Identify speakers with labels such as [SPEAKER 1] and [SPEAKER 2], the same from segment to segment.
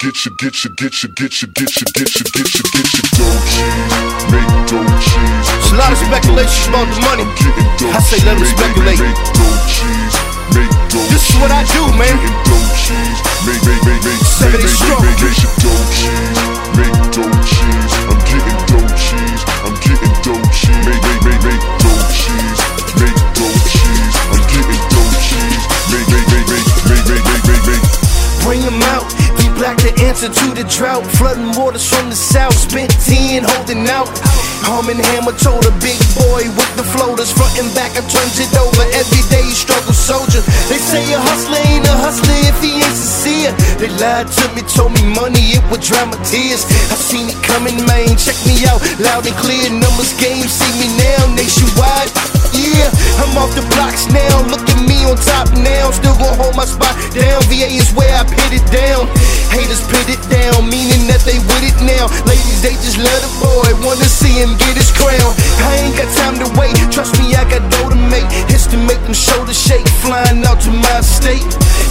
[SPEAKER 1] Get your, get your, get your, get your, get your, get your, get your, get your dough cheese. Make dough cheese.
[SPEAKER 2] There's a lot of speculation about the money.
[SPEAKER 1] I'm getting dough
[SPEAKER 2] I say let 'em
[SPEAKER 1] cheese.
[SPEAKER 2] Speculate.
[SPEAKER 1] Make, make dough cheese. Make dough
[SPEAKER 2] This is what I do, man.
[SPEAKER 1] Dough cheese. Make, make, make, make,
[SPEAKER 2] Seven
[SPEAKER 1] make, make,
[SPEAKER 2] strong.
[SPEAKER 1] make, make your dough cheese.
[SPEAKER 2] Answer to the drought. Flooding waters from the south. Spent 10 holding out. Arm and Hammer told a big boy with the floaters. Front and back, I turns it over. Every day, you struggle soldier. They say a hustler ain't a hustler if he ain't sincere. They lied to me, told me money, it would dry my tears. I seen it coming, man. Check me out. Loud and clear, numbers game. See me now, nationwide. That they with it now. Ladies, they just love the boy. Wanna see him get his crown. I ain't got time to wait. Trust me, I got dough to make. Hits to make them shoulders shake. Flying out to my state.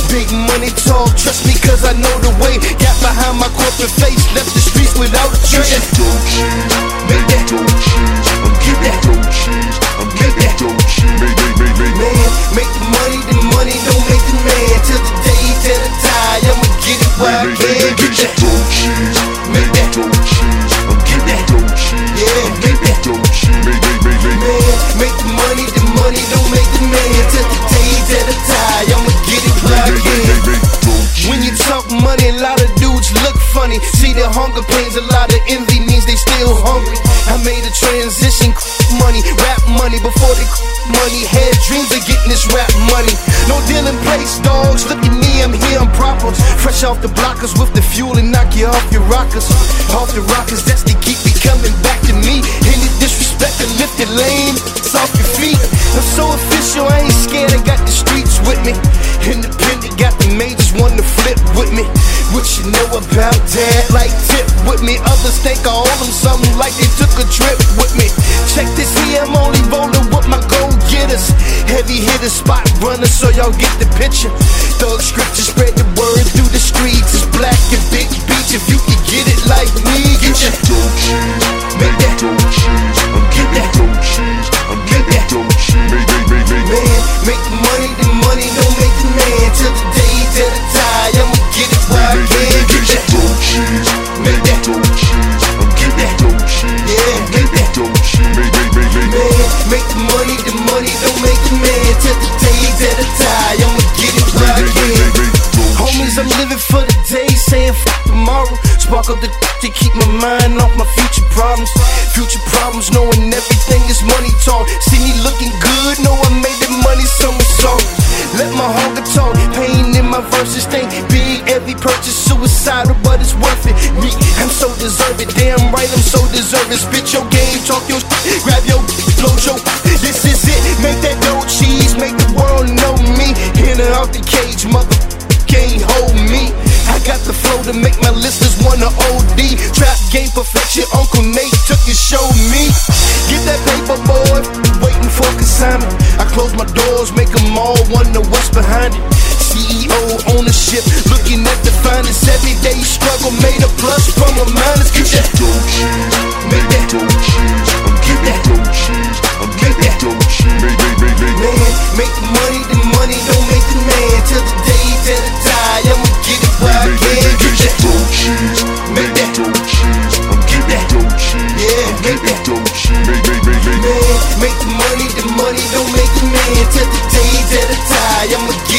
[SPEAKER 2] Big money talk. Trust me, cause I know the way. Got behind my corporate face. Left the streets without a trace. Funny. See the hunger pains, a lot of envy means they still hungry. I made a transition, money, rap money before they money. Had dreams of getting this rap money. No dealing place, dogs. Look at me, I'm here, I'm proper. Fresh off the blockers with the fuel and knock you off your rockers. Off the rockers, that's they keep me The majors wanna flip with me. What you know about that? Like tip with me. Others think I owe them something like they took a trip with me. Check this here, I'm only rolling with my go getters. Heavy hitters, spot runners, so y'all get the picture. Thug scripture, spread the word through the streets. It's black and big living for the day, saying fuck tomorrow. Spark up the to keep my mind off my future perfection, Uncle Nate took and showed me. Get that paper, boy, waiting for consignment. I close my doors, make them all wonder what's behind it. CEO ownership, looking at the finest. Everyday struggle made a plus from a minus. Get that
[SPEAKER 1] dough cheese.
[SPEAKER 2] Make that.
[SPEAKER 1] dough cheese.
[SPEAKER 2] the
[SPEAKER 1] days
[SPEAKER 2] that the tie. I'ma get